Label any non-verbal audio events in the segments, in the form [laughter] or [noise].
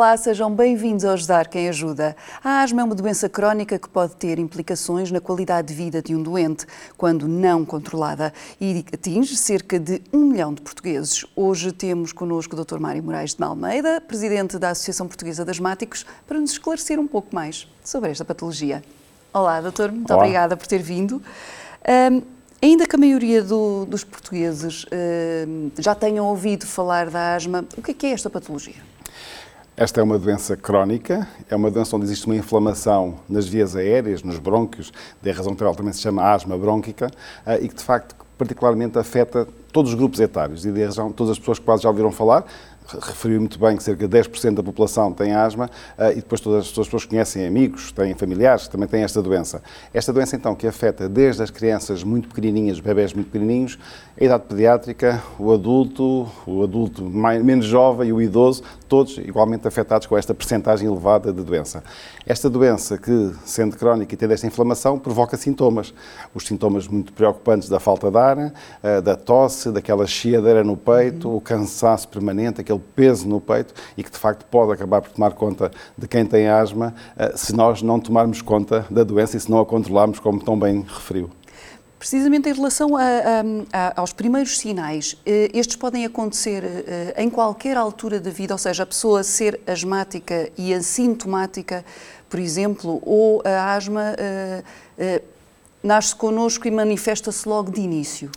Olá, sejam bem-vindos ao Ajudar Quem Ajuda. A asma é uma doença crónica que pode ter implicações na qualidade de vida de um doente, quando não controlada, e atinge cerca de um milhão de portugueses. Hoje temos connosco o Dr. Mário Moraes de Almeida, presidente da Associação Portuguesa de Asmáticos, para nos esclarecer um pouco mais sobre esta patologia. Olá, doutor, muito Olá. obrigada por ter vindo. Um, Ainda que a maioria do, dos portugueses uh, já tenham ouvido falar da asma, o que é, que é esta patologia? Esta é uma doença crónica, é uma doença onde existe uma inflamação nas vias aéreas, nos brônquios, da razão pela também se chama asma brônquica, uh, e que de facto particularmente afeta todos os grupos etários e todas as pessoas que quase já ouviram falar, referiu muito bem que cerca de 10% da população tem asma uh, e depois todas as pessoas conhecem amigos, têm familiares também têm esta doença. Esta doença, então, que afeta desde as crianças muito pequenininhas, bebés muito pequenininhos, a idade pediátrica, o adulto, o adulto mais, menos jovem e o idoso, todos igualmente afetados com esta percentagem elevada de doença. Esta doença, que sendo crónica e tendo esta inflamação, provoca sintomas. Os sintomas muito preocupantes da falta de ar, uh, da tosse, daquela chiadeira no peito, uhum. o cansaço permanente, aquele peso no peito e que de facto pode acabar por tomar conta de quem tem asma eh, se nós não tomarmos conta da doença e se não a controlarmos, como tão bem referiu. Precisamente em relação a, a, aos primeiros sinais, eh, estes podem acontecer eh, em qualquer altura da vida, ou seja, a pessoa ser asmática e assintomática, por exemplo, ou a asma nasce connosco e manifesta-se logo de início?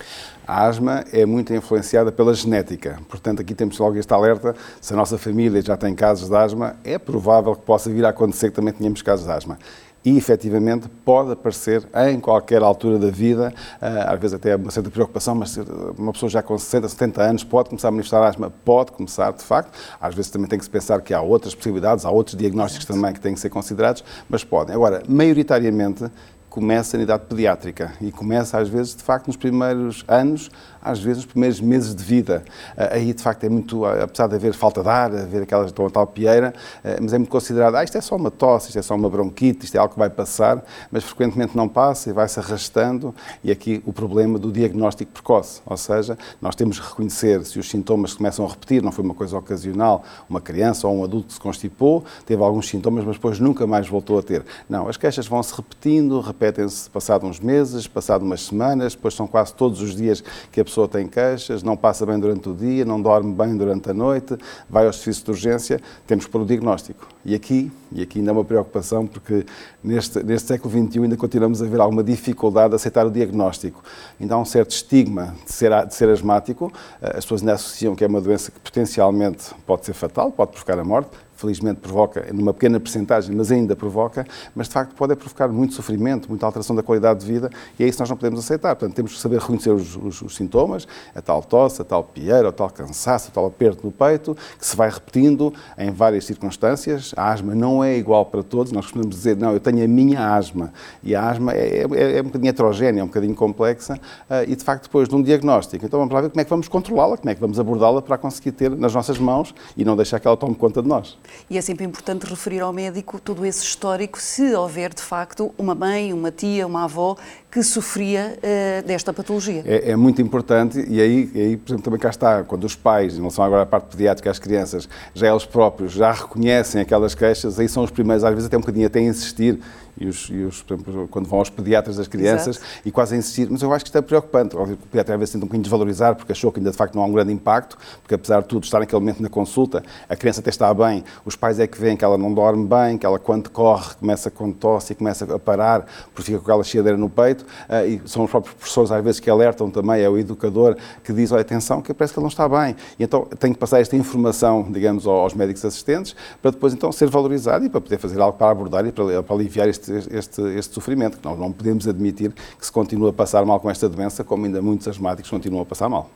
A asma é muito influenciada pela genética. Portanto, aqui temos logo este alerta. Se a nossa família já tem casos de asma, é provável que possa vir a acontecer que também tenhamos casos de asma e efetivamente pode aparecer em qualquer altura da vida, ah, às vezes até uma certa preocupação, mas uma pessoa já com 60, 70 anos pode começar a manifestar asma, pode começar de facto, às vezes também tem que se pensar que há outras possibilidades, há outros diagnósticos também que têm que ser considerados, mas podem. Agora, maioritariamente começa na idade pediátrica e começa às vezes, de facto, nos primeiros anos às vezes, os primeiros meses de vida. Ah, aí, de facto, é muito, ah, apesar de haver falta de ar, haver aquela tal pieira, ah, mas é muito considerado, ah, isto é só uma tosse, isto é só uma bronquite, isto é algo que vai passar, mas frequentemente não passa e vai-se arrastando. E aqui o problema do diagnóstico precoce, ou seja, nós temos que reconhecer se os sintomas começam a repetir, não foi uma coisa ocasional, uma criança ou um adulto que se constipou, teve alguns sintomas, mas depois nunca mais voltou a ter. Não, as queixas vão se repetindo, repetem-se passado uns meses, passado umas semanas, depois são quase todos os dias que a pessoa tem queixas, não passa bem durante o dia, não dorme bem durante a noite, vai ao serviço de urgência, temos pôr o diagnóstico. E aqui, e aqui ainda é uma preocupação, porque neste, neste século XXI ainda continuamos a ver alguma dificuldade de aceitar o diagnóstico. Ainda há um certo estigma de ser, de ser asmático, as pessoas ainda associam que é uma doença que potencialmente pode ser fatal, pode provocar a morte, felizmente provoca, numa pequena percentagem, mas ainda provoca, mas de facto pode provocar muito sofrimento, muita alteração da qualidade de vida e é isso que nós não podemos aceitar. Portanto, temos que saber reconhecer os, os, os sintomas, a tal tosse, a tal pieira, o tal cansaço, a tal aperto no peito, que se vai repetindo em várias circunstâncias. A asma não é igual para todos, nós costumamos dizer, não, eu tenho a minha asma e a asma é, é, é um bocadinho heterogénea, é um bocadinho complexa uh, e de facto depois de um diagnóstico, então vamos lá ver como é que vamos controlá-la, como é que vamos abordá-la para conseguir ter nas nossas mãos e não deixar que ela tome conta de nós. E é sempre importante referir ao médico todo esse histórico, se houver de facto uma mãe, uma tia, uma avó que sofria uh, desta patologia. É, é, muito importante e aí, aí, por exemplo, também cá está, quando os pais, em relação agora à parte pediátrica, as crianças, já eles próprios já reconhecem aquelas queixas, aí são os primeiros, às vezes até um bocadinho até a insistir e os, e os, por exemplo, quando vão aos pediatras das crianças Exato. e quase a insistir, mas eu acho que isto é preocupante. O pediatra às vezes tenta um bocadinho desvalorizar porque achou que ainda de facto não há um grande impacto, porque apesar de tudo estar naquele momento na consulta, a criança até está bem, os pais é que veem que ela não dorme bem, que ela quando corre começa com tosse e começa a parar porque fica com aquela chiadeira no peito uh, e são os próprios professores às vezes que alertam também, é o educador que diz, olha, atenção, que parece que ele não está bem. E então tem que passar esta informação, digamos, aos médicos assistentes para depois então ser valorizado e para poder fazer algo para abordar e para, para aliviar este, este, este sofrimento, que nós não podemos admitir que se continue a passar mal com esta doença, como ainda muitos asmáticos continuam a passar mal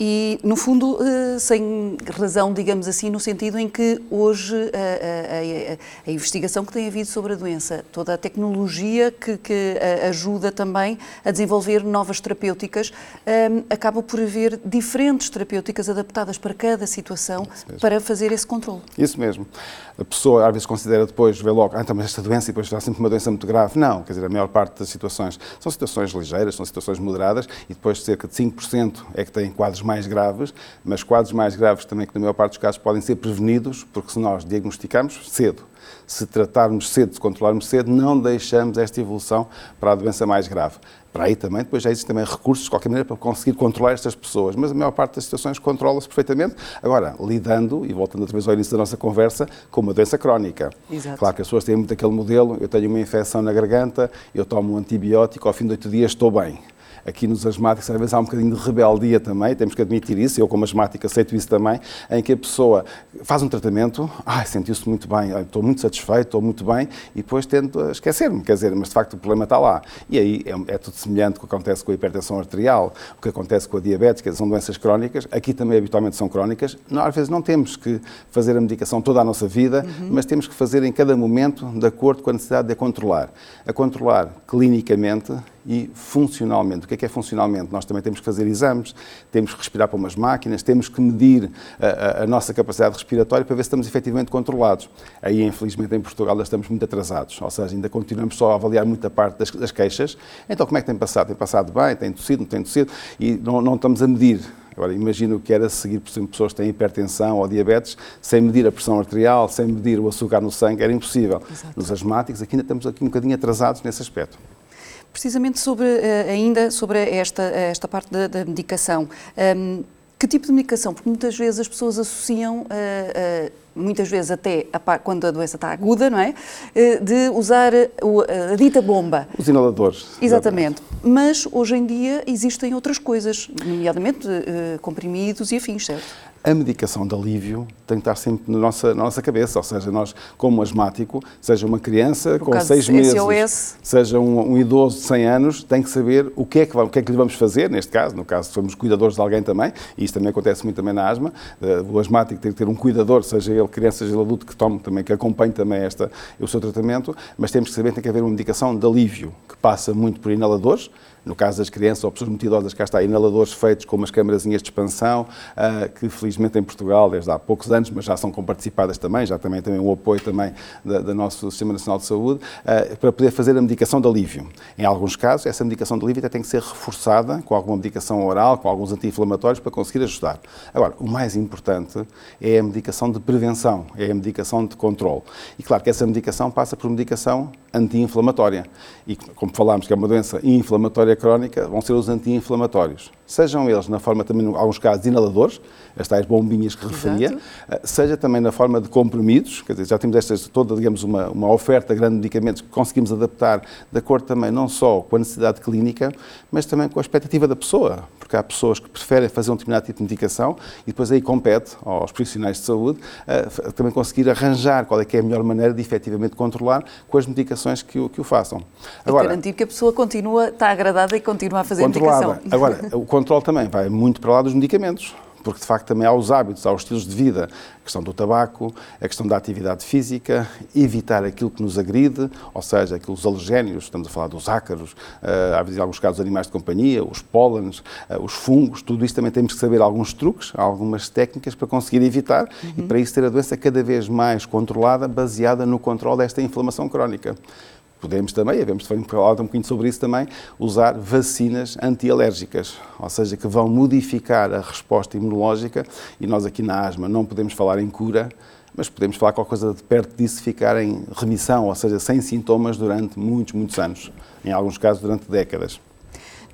e, no fundo, eh, sem razão, digamos assim, no sentido em que hoje a, a, a, investigação que tem havido sobre a doença, toda a tecnologia que, que ajuda também a desenvolver novas terapêuticas, um, acaba por haver diferentes terapêuticas adaptadas para cada situação para fazer esse controle. Isso mesmo. A pessoa às vezes considera depois, vê logo, ah, então, mas esta doença e depois será sempre uma doença muito grave. Não, quer dizer, a maior parte das situações são situações ligeiras, são situações moderadas e depois cerca de 5% é que têm quadros mais graves, mas quadros mais graves também que na maior parte dos casos podem ser prevenidos, porque se nós diagnosticamos cedo, se tratarmos cedo, se controlarmos cedo, não deixamos esta evolução para a doença mais grave. Para aí também, depois já existem também recursos, de qualquer maneira, para conseguir controlar estas pessoas. Mas a maior parte das situações controla-se perfeitamente. Agora, lidando, e voltando outra vez ao início da nossa conversa, com uma doença crónica. Exato. Claro que as pessoas têm muito aquele modelo, eu tenho uma infecção na garganta, eu tomo um antibiótico, ao fim de oito dias estou bem aqui nos asmáticos, às vezes há um bocadinho de rebeldia também, temos que admitir isso, eu como asmático aceito isso também, em que a pessoa faz um tratamento, ai, sentiu-se muito bem, estou muito satisfeito, estou muito bem, e depois tento esquecer-me, quer dizer, mas de facto o problema está lá. E aí é, é tudo semelhante com o que acontece com a hipertensão arterial, o que acontece com a diabetes, que são doenças crónicas, aqui também habitualmente são crónicas, nós às vezes não temos que fazer a medicação toda a nossa vida, uhum. mas temos que fazer em cada momento de acordo com a necessidade de a controlar. A controlar clinicamente e funcionalmente. O que é que é funcionalmente? Nós também temos que fazer exames, temos que respirar para umas máquinas, temos que medir a, a, a nossa capacidade respiratória para ver se estamos efetivamente controlados. Aí, infelizmente, em Portugal, nós estamos muito atrasados, ou seja, ainda continuamos só a avaliar muita parte das, das queixas. Então, como é que tem passado? Tem passado bem? Tem tossido? Não tem tossido? E não, não estamos a medir Agora, imagino o que era seguir, por exemplo, pessoas que têm hipertensão ou diabetes, sem medir a pressão arterial, sem medir o açúcar no sangue, era impossível. Exato. Nos asmáticos, aqui ainda estamos aqui um bocadinho atrasados nesse aspecto. Precisamente sobre, eh, ainda sobre esta, esta parte da, da medicação. Um, que tipo de medicação? Porque muitas vezes as pessoas associam, uh, uh, muitas vezes até a, quando a doença está aguda, não é? De usar a, a dita bomba. Os inaladores. Exatamente. Mas hoje em dia existem outras coisas, nomeadamente comprimidos e afins, certo? A medicação de alívio tem que estar sempre na nossa, na nossa cabeça, ou seja, nós, como asmático, seja uma criança Por com seis meses, SOS. seja um, um, idoso de 100 anos, tem que saber o que, é que, o que é que lhe vamos fazer, neste caso, no caso, se formos cuidadores de alguém também, e isso também acontece muito também na asma, eh, o asmático tem que ter um cuidador, seja ele criança, seja ele adulto, que tome também, que acompanhe também esta, o seu tratamento, mas temos que saber que tem que haver uma medicação de alívio, que passa muito por inaladores, no caso das crianças ou pessoas muito idosas, cá está, inaladores feitos com umas câmarazinhas de expansão, uh, que felizmente em Portugal, desde há poucos anos, mas já são comparticipadas também, já também tem o apoio também do nosso Sistema Nacional de Saúde, uh, para poder fazer a medicação de alívio. Em alguns casos, essa medicação de alívio até tem que ser reforçada com alguma medicação oral, com alguns anti-inflamatórios, para conseguir ajudar. Agora, o mais importante é a medicação de prevenção, é a medicação de controle. E claro que essa medicação passa por medicação anti-inflamatória. E como falámos que é uma doença inflamatória crónica, vão ser os anti-inflamatórios. Sejam eles na forma também, em alguns casos, inaladores, as tais bombinhas que referia, Exato. Eh, seja também na forma de comprimidos, quer dizer, já temos estas, toda, digamos, uma, uma oferta grande de medicamentos que conseguimos adaptar de acordo também não só com a necessidade clínica, mas também com a expectativa da pessoa, porque há pessoas que preferem fazer um determinado tipo de medicação e depois aí compete aos profissionais de saúde uh, também conseguir arranjar qual é que é a melhor maneira de efetivamente controlar com as medicações que o, que o façam. Agora, e garantir que a pessoa continua, está agradada e continua a fazer a medicação. Agora, o controle também vai muito para lá dos medicamentos porque de facto também há os hábitos, há os estilos de vida, a questão do tabaco, a questão da atividade física, evitar aquilo que nos agride, ou seja, aqueles alergénios, estamos a falar dos ácaros, uh, há em alguns casos animais de companhia, os pólenes, uh, os fungos, tudo isso também temos que saber alguns truques, algumas técnicas para conseguir evitar uhum. e para isso ter a doença cada vez mais controlada, baseada no controle desta inflamação crónica. Podemos também, havemos falar um bocadinho sobre isso também, usar vacinas antialérgicas, ou seja, que vão modificar a resposta imunológica e nós aqui na asma não podemos falar em cura, mas podemos falar qualquer coisa de perto disso ficar em remissão, ou seja, sem sintomas durante muitos, muitos anos, em alguns casos durante décadas.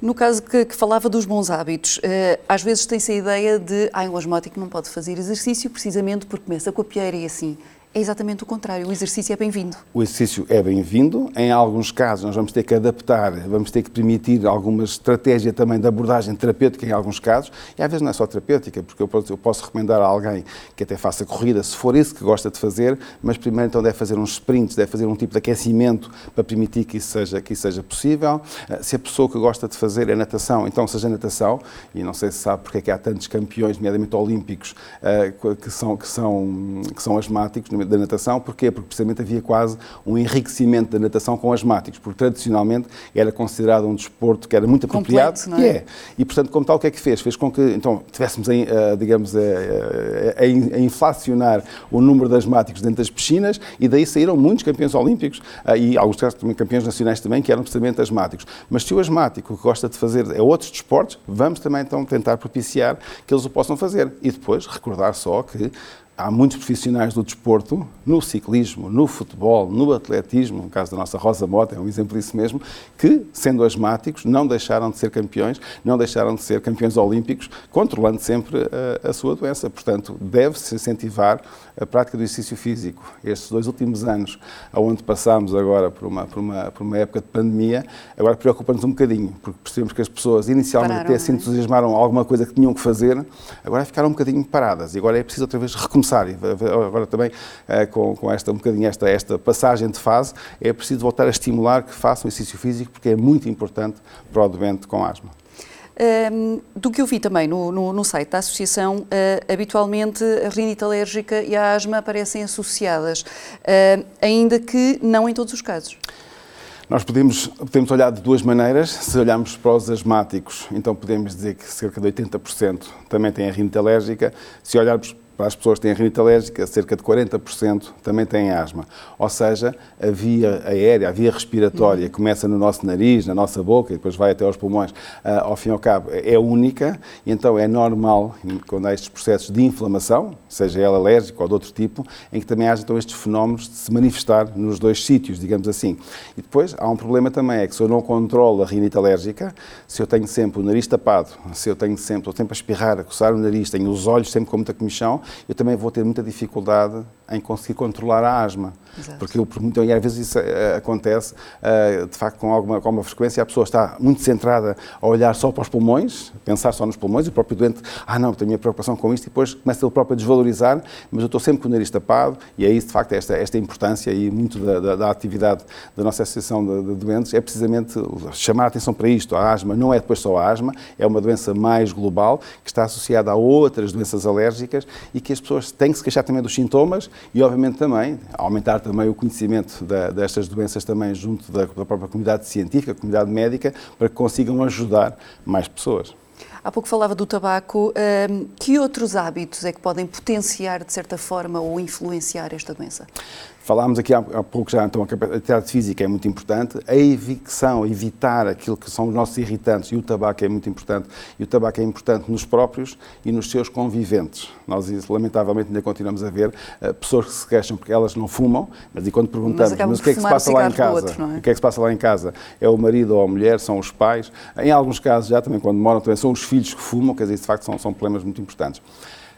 No caso que, que, falava dos bons hábitos, eh, às vezes tem-se a ideia de ah, um asmático não pode fazer exercício precisamente porque começa com a pieira e assim. É exatamente o contrário, o exercício é bem-vindo. O exercício é bem-vindo. Em alguns casos, nós vamos ter que adaptar, vamos ter que permitir alguma estratégia também de abordagem terapêutica, em alguns casos. E às vezes não é só terapêutica, porque eu posso, eu posso recomendar a alguém que até faça corrida, se for esse que gosta de fazer, mas primeiro então deve fazer uns sprints, deve fazer um tipo de aquecimento para permitir que isso seja, que isso seja possível. Eh, se a pessoa que gosta de fazer é natação, então seja natação, e não sei se sabe porque é que há tantos campeões, nomeadamente olímpicos, eh, que são, que são, que são asmáticos, da natação. Porquê? Porque precisamente havia quase um enriquecimento da natação com asmáticos, porque tradicionalmente era considerado um desporto que era muito apropriado. Completo, é? é. E, portanto, como tal, o que é que fez? Fez com que, então, tivéssemos, a, digamos, a, a, a, inflacionar o número de asmáticos dentro das piscinas e daí saíram muitos campeões olímpicos e alguns casos também campeões nacionais também que eram precisamente asmáticos. Mas se o asmático que gosta de fazer é outros desportos, vamos também então tentar propiciar que eles o possam fazer. E depois recordar só que há muitos profissionais do desporto, no ciclismo, no futebol, no atletismo, no caso da nossa Rosa Mota, é um exemplo disso mesmo, que, sendo asmáticos, não deixaram de ser campeões, não deixaram de ser campeões olímpicos, controlando sempre a, a sua doença. Portanto, deve-se incentivar a prática do exercício físico. Estes dois últimos anos, onde passámos agora por uma, por uma, por uma época de pandemia, agora preocupa-nos um bocadinho, porque percebemos que as pessoas inicialmente Pararam, até se é? entusiasmaram alguma coisa que tinham que fazer, agora ficaram um bocadinho paradas e agora é preciso outra vez recomeçar. Agora também eh, com, com esta, um bocadinho esta, esta passagem de fase, é preciso voltar a estimular que façam exercício físico, porque é muito importante para o doente com asma. Um, do que eu vi também no, no, no site da Associação, uh, habitualmente a rinite alérgica e a asma aparecem associadas, uh, ainda que não em todos os casos. Nós podemos, podemos olhar de duas maneiras. Se olharmos para os asmáticos, então podemos dizer que cerca de 80% também têm a rinite alérgica. Se olharmos para as pessoas que têm rinite alérgica, cerca de 40% também têm asma. Ou seja, a via aérea, a via respiratória, começa no nosso nariz, na nossa boca e depois vai até aos pulmões, uh, ao fim e ao cabo, é única, e então é normal, quando há estes processos de inflamação, seja ela alérgica ou de outro tipo, em que também haja então, estes fenómenos de se manifestar nos dois sítios, digamos assim. E depois há um problema também, é que se eu não controlo a rinite alérgica, se eu tenho sempre o nariz tapado, se eu tenho sempre, estou sempre a espirrar, a coçar o nariz, tenho os olhos sempre com muita comichão, eu também vou ter muita dificuldade em conseguir controlar a asma. Exato. Porque eu, então, e às vezes isso uh, acontece, uh, de facto, com alguma, com alguma frequência, a pessoa está muito centrada a olhar só para os pulmões, pensar só nos pulmões, e o próprio doente, ah não, tenho minha preocupação com isto, e depois começa ele próprio a desvalorizar, mas eu estou sempre com o nariz tapado, e é isso, de facto, esta, esta importância e muito da, da, da atividade da nossa Associação de, de, Doentes é precisamente chamar a atenção para isto. A asma não é depois só a asma, é uma doença mais global, que está associada a outras doenças alérgicas e que as pessoas têm que se queixar também dos sintomas e, obviamente, também aumentar também o conhecimento da, destas doenças também junto da, da própria comunidade científica, comunidade médica, para que consigam ajudar mais pessoas. Há pouco falava do tabaco. Hum, que outros hábitos é que podem potenciar, de certa forma, ou influenciar esta doença? Falámos aqui há, há pouco já, então, a atividade física é muito importante, a evicção, evitar aquilo que são os nossos irritantes, e o tabaco é muito importante, e o tabaco é importante nos próprios e nos seus conviventes. Nós, lamentavelmente, ainda continuamos a ver uh, pessoas que se queixam porque elas não fumam, mas e quando perguntamos, mas, mas o que é que se passa lá em casa? Outro, é? O que é que se passa lá em casa? É o marido ou a mulher, são os pais, em alguns casos já também quando moram também são os filhos que fumam, quer dizer, de facto são, são problemas muito importantes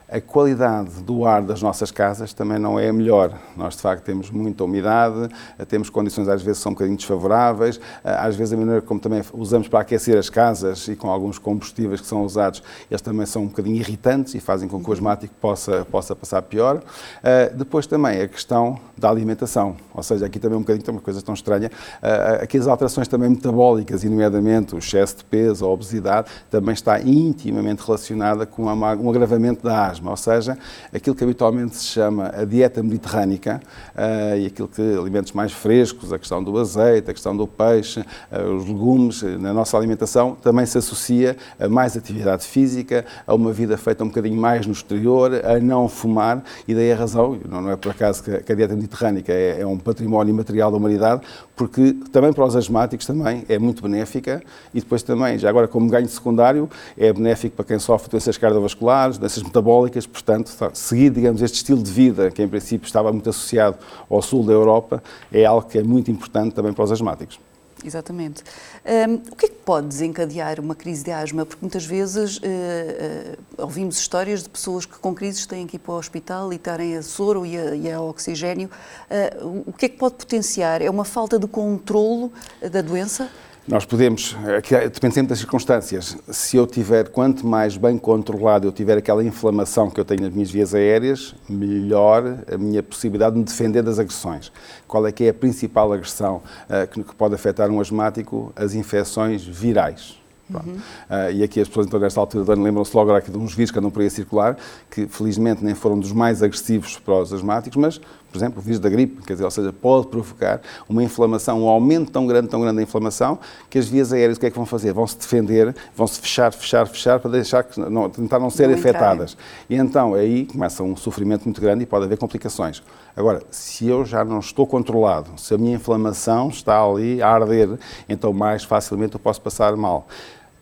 a qualidade do ar das nossas casas também não é a melhor. Nós, de facto, temos muita umidade, temos condições às vezes são um bocadinho desfavoráveis, às vezes a maneira como também usamos para aquecer as casas e com alguns combustíveis que são usados, eles também são um bocadinho irritantes e fazem com que o asmático possa, possa passar pior. Ah, depois também a questão da alimentação, ou seja, aqui também um bocadinho, uma coisa tão estranha, ah, aqui as alterações também metabólicas, e nomeadamente o excesso de peso, a obesidade, também está intimamente relacionada com um agravamento da asma, ou seja, aquilo que habitualmente se chama a dieta mediterrânica uh, e aquilo que alimentos mais frescos, a questão do azeite, a questão do peixe, uh, os legumes uh, na nossa alimentação também se associa a mais atividade física, a uma vida feita um bocadinho mais no exterior, a não fumar e daí a razão, não, é por acaso que a dieta mediterrânica é, é um património material da humanidade, porque também para os asmáticos também é muito benéfica e depois também, já agora como ganho secundário, é benéfico para quem sofre doenças cardiovasculares, doenças metabólicas, portanto, seguir, digamos, este estilo de vida, que em princípio estava muito associado ao sul da Europa, é algo que é muito importante também para os asmáticos. Exatamente. Um, o que é que pode desencadear uma crise de asma? Porque muitas vezes uh, uh, ouvimos histórias de pessoas que com crises têm que ir para o hospital e estarem a soro e a, e a oxigênio. Uh, o que é que pode potenciar? É uma falta de controlo da doença? Nós podemos, depende sempre das circunstâncias. Se eu tiver, quanto mais bem controlado eu tiver aquela inflamação que eu tenho nas minhas vias aéreas, melhor a minha possibilidade de me defender das agressões. Qual é que é a principal agressão uh, que, que pode afetar um asmático? As infecções virais. Uhum. Uh, e aqui as pessoas, então, nesta altura do ano, lembram-se logo aqui de uns vírus que andam por aí a circular, que felizmente nem foram dos mais agressivos para os asmáticos, mas, por exemplo, o vírus da gripe, quer dizer, ou seja, pode provocar uma inflamação, um aumento tão grande, tão grande da inflamação, que as vias aéreas o que é que vão fazer? Vão se defender, vão se fechar, fechar, fechar, para deixar que não, tentar não ser afetadas. E então aí começa um sofrimento muito grande e pode haver complicações. Agora, se eu já não estou controlado, se a minha inflamação está ali a arder, então mais facilmente eu posso passar mal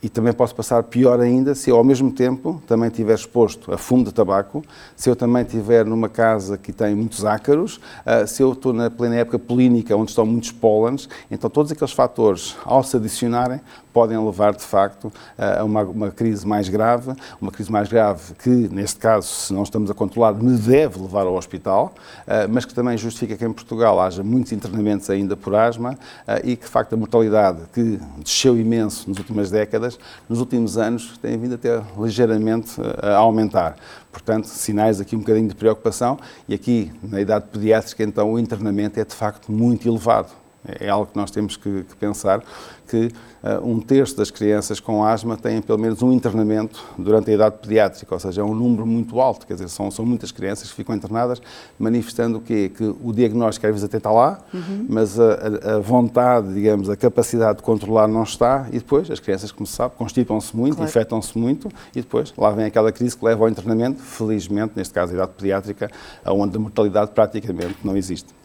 e também posso passar pior ainda se eu, ao mesmo tempo, também estiver exposto a fumo de tabaco, se eu também estiver numa casa que tem muitos ácaros, uh, se eu estou na plena época polínica, onde estão muitos pólenes, então todos aqueles fatores, ao se adicionarem, podem levar, de facto, a uma, uma, crise mais grave, uma crise mais grave que, neste caso, se não estamos a controlar, me deve levar ao hospital, eh, mas que também justifica que em Portugal haja muitos internamentos ainda por asma eh, e que, de facto, a mortalidade que desceu imenso nas últimas décadas, nos últimos anos tem vindo até ligeiramente eh, a aumentar. Portanto, sinais aqui um bocadinho de preocupação e aqui, na idade pediátrica, então, o internamento é, de facto, muito elevado. É algo que nós temos que, que pensar, que uh, um terço das crianças com asma têm pelo menos um internamento durante a idade pediátrica, ou seja, é um número muito alto, quer dizer, são, são muitas crianças que ficam internadas, manifestando o quê? Que o diagnóstico às vezes até está lá, uhum. mas a, a, vontade, digamos, a capacidade de controlar não está, e depois as crianças, como se sabe, constipam-se muito, claro. infectam-se muito, e depois lá vem aquela crise que leva ao internamento, felizmente, neste caso a idade pediátrica, onde a mortalidade praticamente não existe.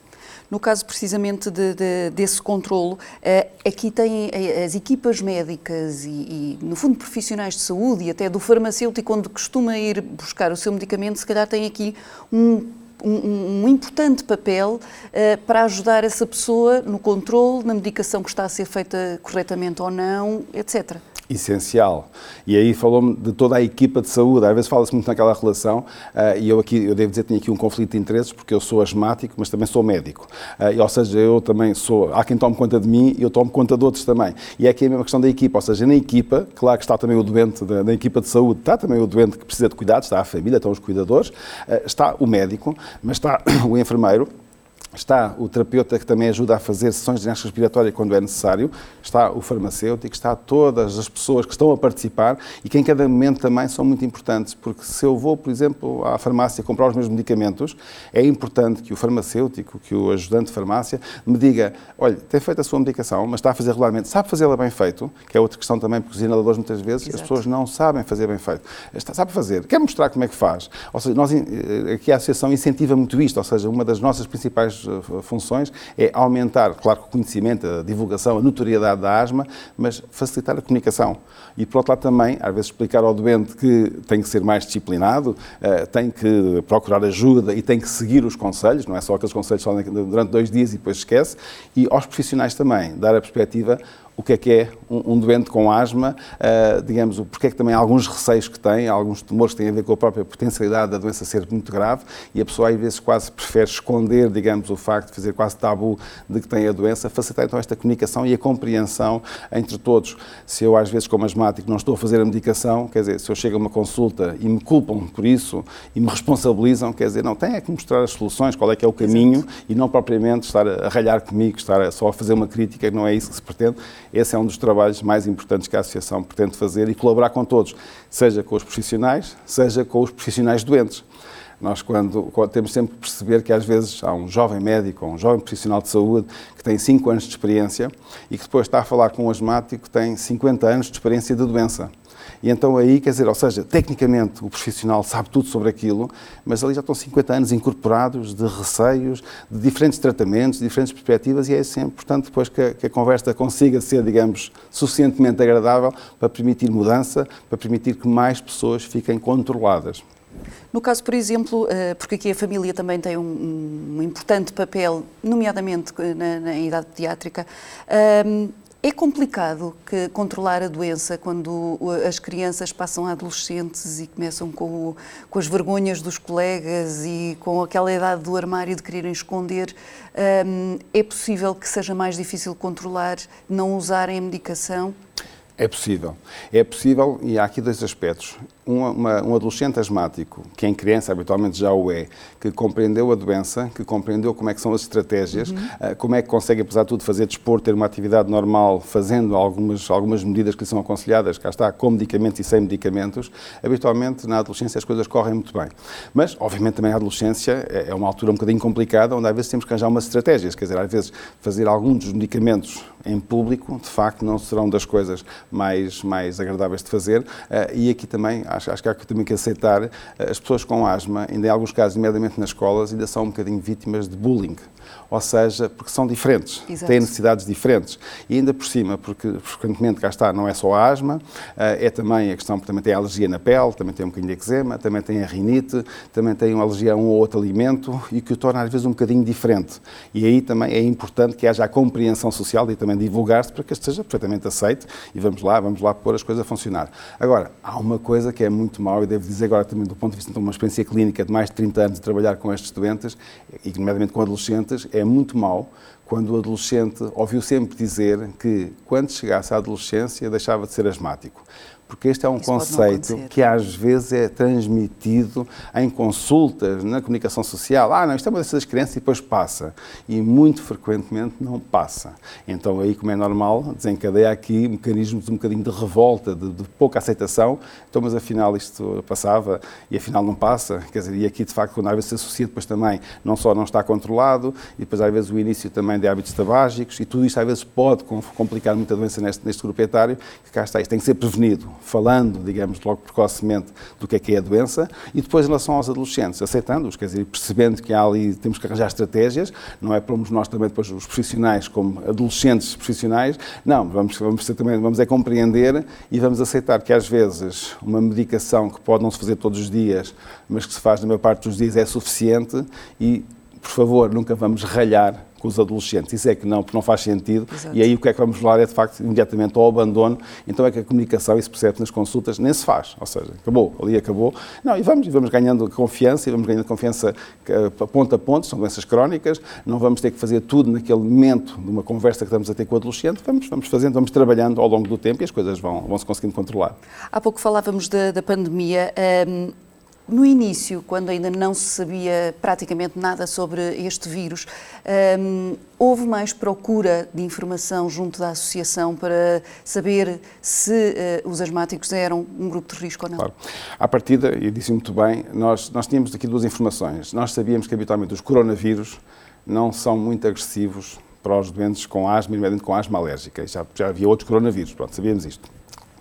No caso precisamente de, de, desse controlo, uh, aqui tem eh, as equipas médicas e, e, no fundo, profissionais de saúde e até do farmacêutico, onde costuma ir buscar o seu medicamento, se calhar tem aqui um um, um, importante papel uh, para ajudar essa pessoa no controle, na medicação que está a ser feita corretamente ou não, etc essencial. E aí falou-me de toda a equipa de saúde. Às vezes fala-se muito naquela relação, uh, e eu aqui, eu devo dizer, tenho aqui um conflito de interesses, porque eu sou asmático, mas também sou médico. Uh, e, ou seja, eu também sou, há quem tome conta de mim e eu tomo conta de outros também. E é aqui a mesma questão da equipa, ou seja, na equipa, claro que está também o doente, da, na equipa de saúde, está também o doente que precisa de cuidados, está a família, estão os cuidadores, uh, está o médico, mas está [coughs] o enfermeiro, Está o terapeuta que também ajuda a fazer sessões de ginástica respiratória quando é necessário, está o farmacêutico, está todas as pessoas que estão a participar e que em cada momento também são muito importantes, porque se eu vou, por exemplo, à farmácia comprar os meus medicamentos, é importante que o farmacêutico, que o ajudante de farmácia, me diga, olha, tem feito a sua medicação, mas está a fazer regularmente, sabe fazê-la bem feito, que é outra questão também, porque os inaladores muitas vezes Exato. as pessoas não sabem fazer bem feito. Está, sabe fazer, quer mostrar como é que faz. Ou seja, nós, eh, aqui a Associação incentiva muito isto, ou seja, uma das nossas principais eh, funções é aumentar, claro, o conhecimento, a divulgação, a notoriedade da asma, mas facilitar a comunicação. E, por outro lado, também, às vezes, explicar ao doente que tem que ser mais disciplinado, eh, tem que procurar ajuda e tem que seguir os conselhos, não é só aqueles conselhos só durante dois dias e depois esquece. E aos profissionais também, dar a perspectiva o que é que é um, um doente com asma, uh, digamos, porque é que também há alguns receios que tem, alguns temores que têm a ver com a própria potencialidade da doença ser muito grave e a pessoa às vezes quase prefere esconder, digamos, o facto de fazer quase tabu de que tem a doença, facilitar então esta comunicação e a compreensão entre todos. Se eu às vezes como asmático não estou a fazer a medicação, quer dizer, se eu chego a uma consulta e me culpam por isso e me responsabilizam, quer dizer, não, tem é que mostrar as soluções, qual é que é o caminho Exato. e não propriamente estar a ralhar comigo, estar só a fazer uma crítica, não é isso que se pretende. Esse é um dos trabalhos mais importantes que a Associação pretende fazer e colaborar com todos, seja com os profissionais, seja com os profissionais doentes. Nós, quando, quando, temos sempre que perceber que às vezes há um jovem médico ou um jovem profissional de saúde que tem 5 anos de experiência e que depois está a falar com um asmático que tem 50 anos de experiência de doença. E então aí, quer dizer, ou seja, tecnicamente o profissional sabe tudo sobre aquilo, mas ali já estão 50 anos incorporados de receios, de diferentes tratamentos, de diferentes perspectivas, e é sempre importante depois que a, que a conversa consiga ser, digamos, suficientemente agradável para permitir mudança, para permitir que mais pessoas fiquem controladas. No caso, por exemplo, eh, porque aqui a família também tem um, importante papel, nomeadamente na, na idade pediátrica, ehm, é complicado que controlar a doença quando as crianças passam a adolescentes e começam com, com as vergonhas dos colegas e com aquela idade do armário de quererem esconder. Um, é possível que seja mais difícil controlar, não usarem a medicação? É possível. É possível e há aqui dois aspectos. Um, uma, um adolescente asmático, que em criança habitualmente já o é, que compreendeu a doença, que compreendeu como é que são as estratégias, uhum. uh, como é que consegue, apesar de tudo, fazer desporto, ter uma atividade normal, fazendo algumas, algumas medidas que lhe são aconselhadas, cá está, com medicamentos e sem medicamentos, habitualmente na adolescência as coisas correm muito bem. Mas, obviamente, também a adolescência é, é uma altura um bocadinho complicada, onde às vezes temos que arranjar umas estratégias, quer dizer, às vezes fazer alguns dos medicamentos em público, de facto, não serão das coisas mais, mais agradáveis de fazer. Uh, e aqui também, acho, acho que há que também que aceitar, uh, as pessoas com asma, ainda em alguns casos, imediatamente nas escolas, ainda são um bocadinho vítimas de bullying ou seja, porque são diferentes, Exato. têm necessidades diferentes. E ainda por cima, porque frequentemente cá está, não é só a asma, eh, é também a questão, porque também tem alergia na pele, também tem um bocadinho de eczema, também tem a rinite, também tem uma alergia a um ou outro alimento e que o torna às vezes um bocadinho diferente. E aí também é importante que haja a compreensão social e também divulgar-se para que este seja perfeitamente aceito e vamos lá, vamos lá pôr as coisas a funcionar. Agora, há uma coisa que é muito mau e devo dizer agora também do ponto de vista de uma experiência clínica de mais de 30 anos de trabalhar com estes doentes, e nomeadamente com adolescentes, é muito mau quando o adolescente ouviu sempre dizer que, quando chegasse à adolescência, deixava de ser asmático porque este é um Isso conceito que às vezes é transmitido em consultas, na comunicação social. Ah, não, isto é uma dessas crianças e depois passa. E muito frequentemente não passa. Então aí, como é normal, desencadeia aqui mecanismos um bocadinho de revolta, de, de pouca aceitação. Então, mas afinal isto passava e afinal não passa. Quer dizer, e aqui de facto, quando às vezes se associa depois também, não só não está controlado, e depois às vezes o início também de hábitos tabágicos, e tudo isto às vezes pode complicar muita doença neste, neste grupo etário, que cá está, isto tem que ser prevenido falando, digamos, logo precocemente do que é que é a doença, e depois em relação aos adolescentes, aceitando-os, quer dizer, percebendo que há ali, temos que arranjar estratégias, não é para nós também depois os profissionais como adolescentes profissionais, não, vamos, vamos também, vamos é compreender e vamos aceitar que às vezes uma medicação que pode não se fazer todos os dias, mas que se faz na maior parte dos dias é suficiente e, por favor, nunca vamos ralhar com os adolescentes. Isso é que não, porque não faz sentido. Exato. E aí o que é que vamos falar é, de facto, imediatamente ao abandono. Então é que a comunicação, isso percebe nas consultas, nem se faz. Ou seja, acabou, ali acabou. Não, e vamos, e vamos ganhando confiança, e vamos ganhando confiança eh, ponto a ponto, são doenças crónicas, não vamos ter que fazer tudo naquele momento de uma conversa que estamos a ter com o adolescente, vamos, vamos fazendo, vamos trabalhando ao longo do tempo e as coisas vão, vão se conseguindo controlar. Há pouco falávamos da, da pandemia. Um no início, quando ainda não se sabia praticamente nada sobre este vírus, um, houve mais procura de informação junto da associação para saber se uh, os asmáticos eram um grupo de risco ou não? Claro. À partida, e disse muito bem, nós, nós tínhamos aqui duas informações. Nós sabíamos que habitualmente os coronavírus não são muito agressivos para os doentes com asma, nomeadamente com asma alérgica. Já, já havia outros coronavírus, pronto, sabíamos isto.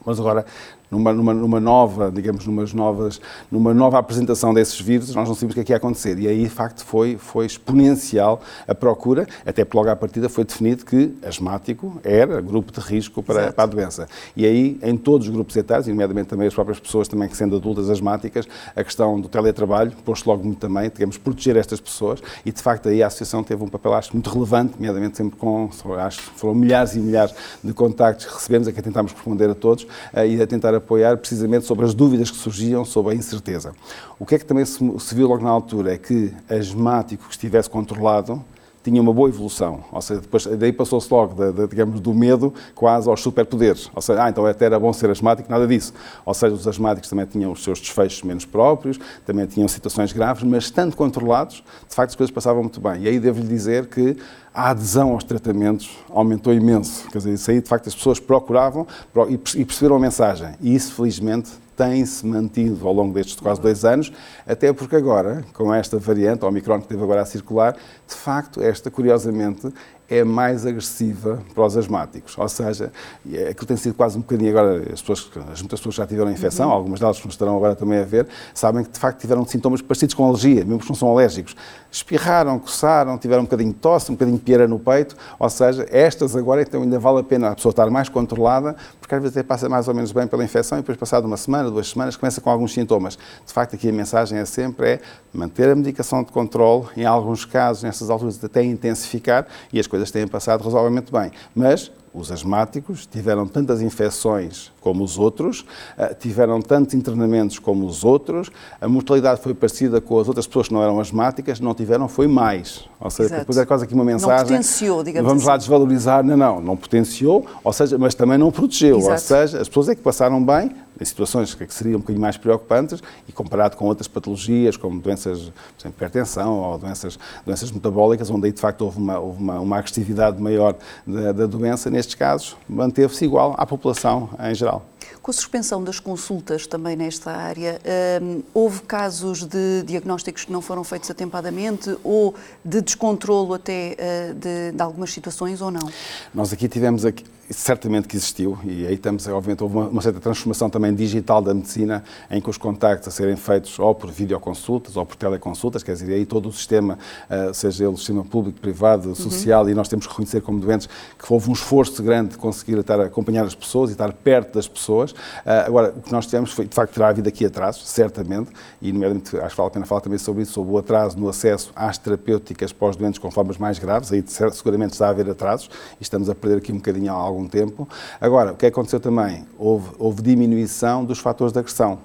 Mas agora numa, numa, numa, nova, digamos, numas novas, numa nova apresentação desses vírus, nós não sabíamos o que é que ia acontecer. E aí, de facto, foi, foi exponencial a procura, até porque logo à partida foi definido que asmático era grupo de risco para, para a doença. E aí, em todos os grupos etários, e nomeadamente também as próprias pessoas também que sendo adultas asmáticas, a questão do teletrabalho pôs logo muito também, tivemos proteger estas pessoas e, de facto, aí a Associação teve um papel, acho, muito relevante, nomeadamente sempre com, acho, foram milhares e milhares de contactos que recebemos, a que tentámos responder a todos eh, e a tentar apoiar precisamente sobre as dúvidas que surgiam sobre a incerteza. O que é que também se, se viu logo na altura é que asmático que estivesse controlado tinha uma boa evolução, ou seja, depois, daí passou-se logo, de, de, digamos, do medo quase aos superpoderes, ou seja, ah, então até era bom ser asmático, nada disso. Ou seja, os asmáticos também tinham os seus desfechos menos próprios, também tinham situações graves, mas estando controlados, de facto as coisas passavam muito bem. E aí devo-lhe dizer que a adesão aos tratamentos aumentou imenso. Quer dizer, isso aí, de facto, as pessoas procuravam e perceberam a mensagem. E isso, felizmente, tem-se mantido ao longo destes quase dois anos, até porque agora, com esta variante, Omicron que teve agora a circular, de facto, esta, curiosamente, é mais agressiva para os asmáticos. Ou seja, é, aquilo tem sido quase um bocadinho agora, as, pessoas, as muitas pessoas já tiveram a infecção, uhum. algumas delas que nos estarão agora também a ver, sabem que de facto tiveram sintomas parecidos com alergia, mesmo que não são alérgicos. Espirraram, coçaram, tiveram um bocadinho de tosse, um bocadinho de pieira no peito, ou seja, estas agora então ainda vale a pena a pessoa estar mais controlada, porque às vezes até passa mais ou menos bem pela infecção e depois passado uma semana, duas semanas, começa com alguns sintomas. De facto aqui a mensagem é sempre é manter a medicação de controle, em alguns casos, nestas alturas até intensificar, e as coisas têm passado razoavelmente bem. Mas os asmáticos tiveram tantas infecções como os outros, eh, tiveram tantos internamentos como os outros, a mortalidade foi parecida com as outras pessoas que não eram asmáticas, não tiveram, foi mais. Ou seja, Exato. depois é quase aqui uma mensagem. Não potenciou, digamos Vamos assim. lá desvalorizar, não, não, não potenciou, ou seja, mas também não protegeu. Exato. Ou seja, as pessoas é que passaram bem, em situações que seriam um bocadinho mais preocupantes e comparado com outras patologias, como doenças, por exemplo, hipertensão ou doenças, doenças metabólicas, onde aí de facto houve uma, houve uma, uma agressividade maior da, da doença, nestes casos manteve-se igual à população em geral. Com a suspensão das consultas também nesta área, hum, houve casos de diagnósticos que não foram feitos atempadamente ou de descontrolo até uh, de, de, algumas situações ou não? Nós aqui tivemos aqui, certamente que existiu, e aí estamos, obviamente, houve uma, uma, certa transformação também digital da medicina, em que os contactos a serem feitos ou por videoconsultas ou por teleconsultas, quer dizer, aí todo o sistema, uh, seja ele o sistema público, privado, uhum. social, uhum. e nós temos que reconhecer como doentes que houve um esforço grande de conseguir estar a acompanhar as pessoas e estar perto das pessoas. Uh, agora, o que nós tivemos foi, de facto, terá havido aqui atrasos, certamente, e nomeadamente, acho que vale a pena falar também sobre isso, sobre o atraso no acesso às terapêuticas para os doentes com formas mais graves, aí seguramente está a haver atrasos, e estamos a perder aqui um bocadinho algo algum tempo. Agora, o que aconteceu também? Houve, houve diminuição dos fatores de agressão.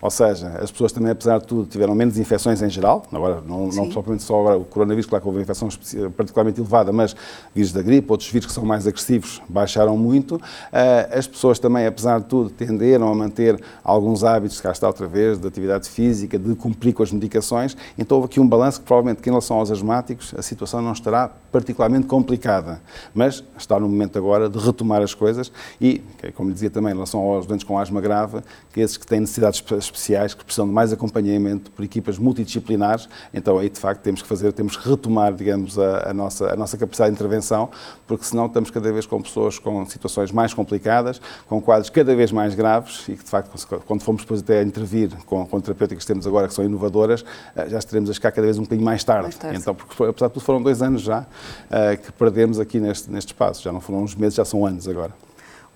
Ou seja, as pessoas também, apesar de tudo, tiveram menos infecções em geral, agora não, não propriamente só agora o coronavírus, claro que houve infecção particularmente elevada, mas vírus da gripe, outros vírus que são mais agressivos baixaram muito. Eh, as pessoas também, apesar de tudo, tenderam a manter alguns hábitos, cá está outra vez, de atividade física, de cumprir com as medicações, então houve aqui um balanço que provavelmente que em relação aos asmáticos a situação não estará particularmente complicada, mas está no momento agora de retomar as coisas e, como dizia também, em relação aos doentes com asma grave, que esses que têm necessidades especiais, que precisam de mais acompanhamento por equipas multidisciplinares, então aí de facto temos que fazer, temos que retomar, digamos, a, a nossa, a nossa capacidade de intervenção, porque senão estamos cada vez com pessoas com situações mais complicadas, com quadros cada vez mais graves e que de facto, quando formos depois até a intervir com, com terapêuticas que temos agora, que são inovadoras, eh, já estaremos a chegar cada vez um bocadinho mais tarde. Mais tarde. Então, porque apesar de tudo foram dois anos já que perdemos aqui neste, neste espaço, já não foram uns meses, já são anos agora.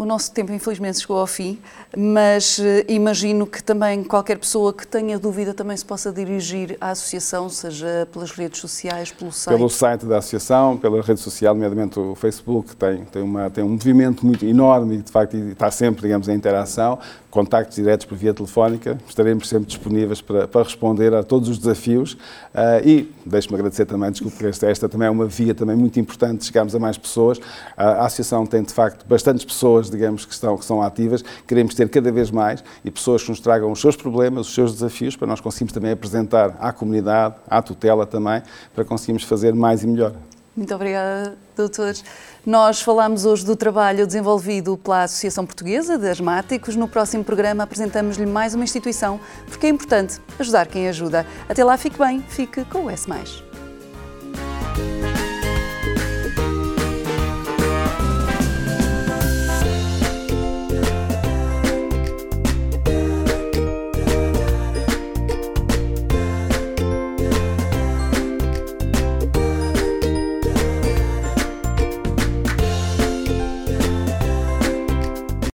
O nosso tempo, infelizmente, chegou ao fim, mas uh, imagino que também qualquer pessoa que tenha dúvida também se possa dirigir à Associação, seja pelas redes sociais, pelo site. Pelo site da Associação, pela rede social, nomeadamente o Facebook, tem, tem, uma, tem um movimento muito enorme e, de facto, está sempre, digamos, em interação contactos diretos por via telefónica. Estaremos sempre disponíveis para, para responder a todos os desafios. Uh, e deixe-me agradecer também, desculpe, esta, esta também é uma via também muito importante chegarmos a mais pessoas. Uh, a Associação tem, de facto, bastantes pessoas, digamos, que estão, que são ativas. Queremos ter cada vez mais e pessoas que nos tragam os seus problemas, os seus desafios, para nós conseguirmos também apresentar à comunidade, à tutela também, para conseguirmos fazer mais e melhor. Muito obrigada, doutores. Nós falamos hoje do trabalho desenvolvido pela Associação Portuguesa de Asmáticos. No próximo programa apresentamos-lhe mais uma instituição, porque é importante ajudar quem ajuda. Até lá, fique bem, fique com o S.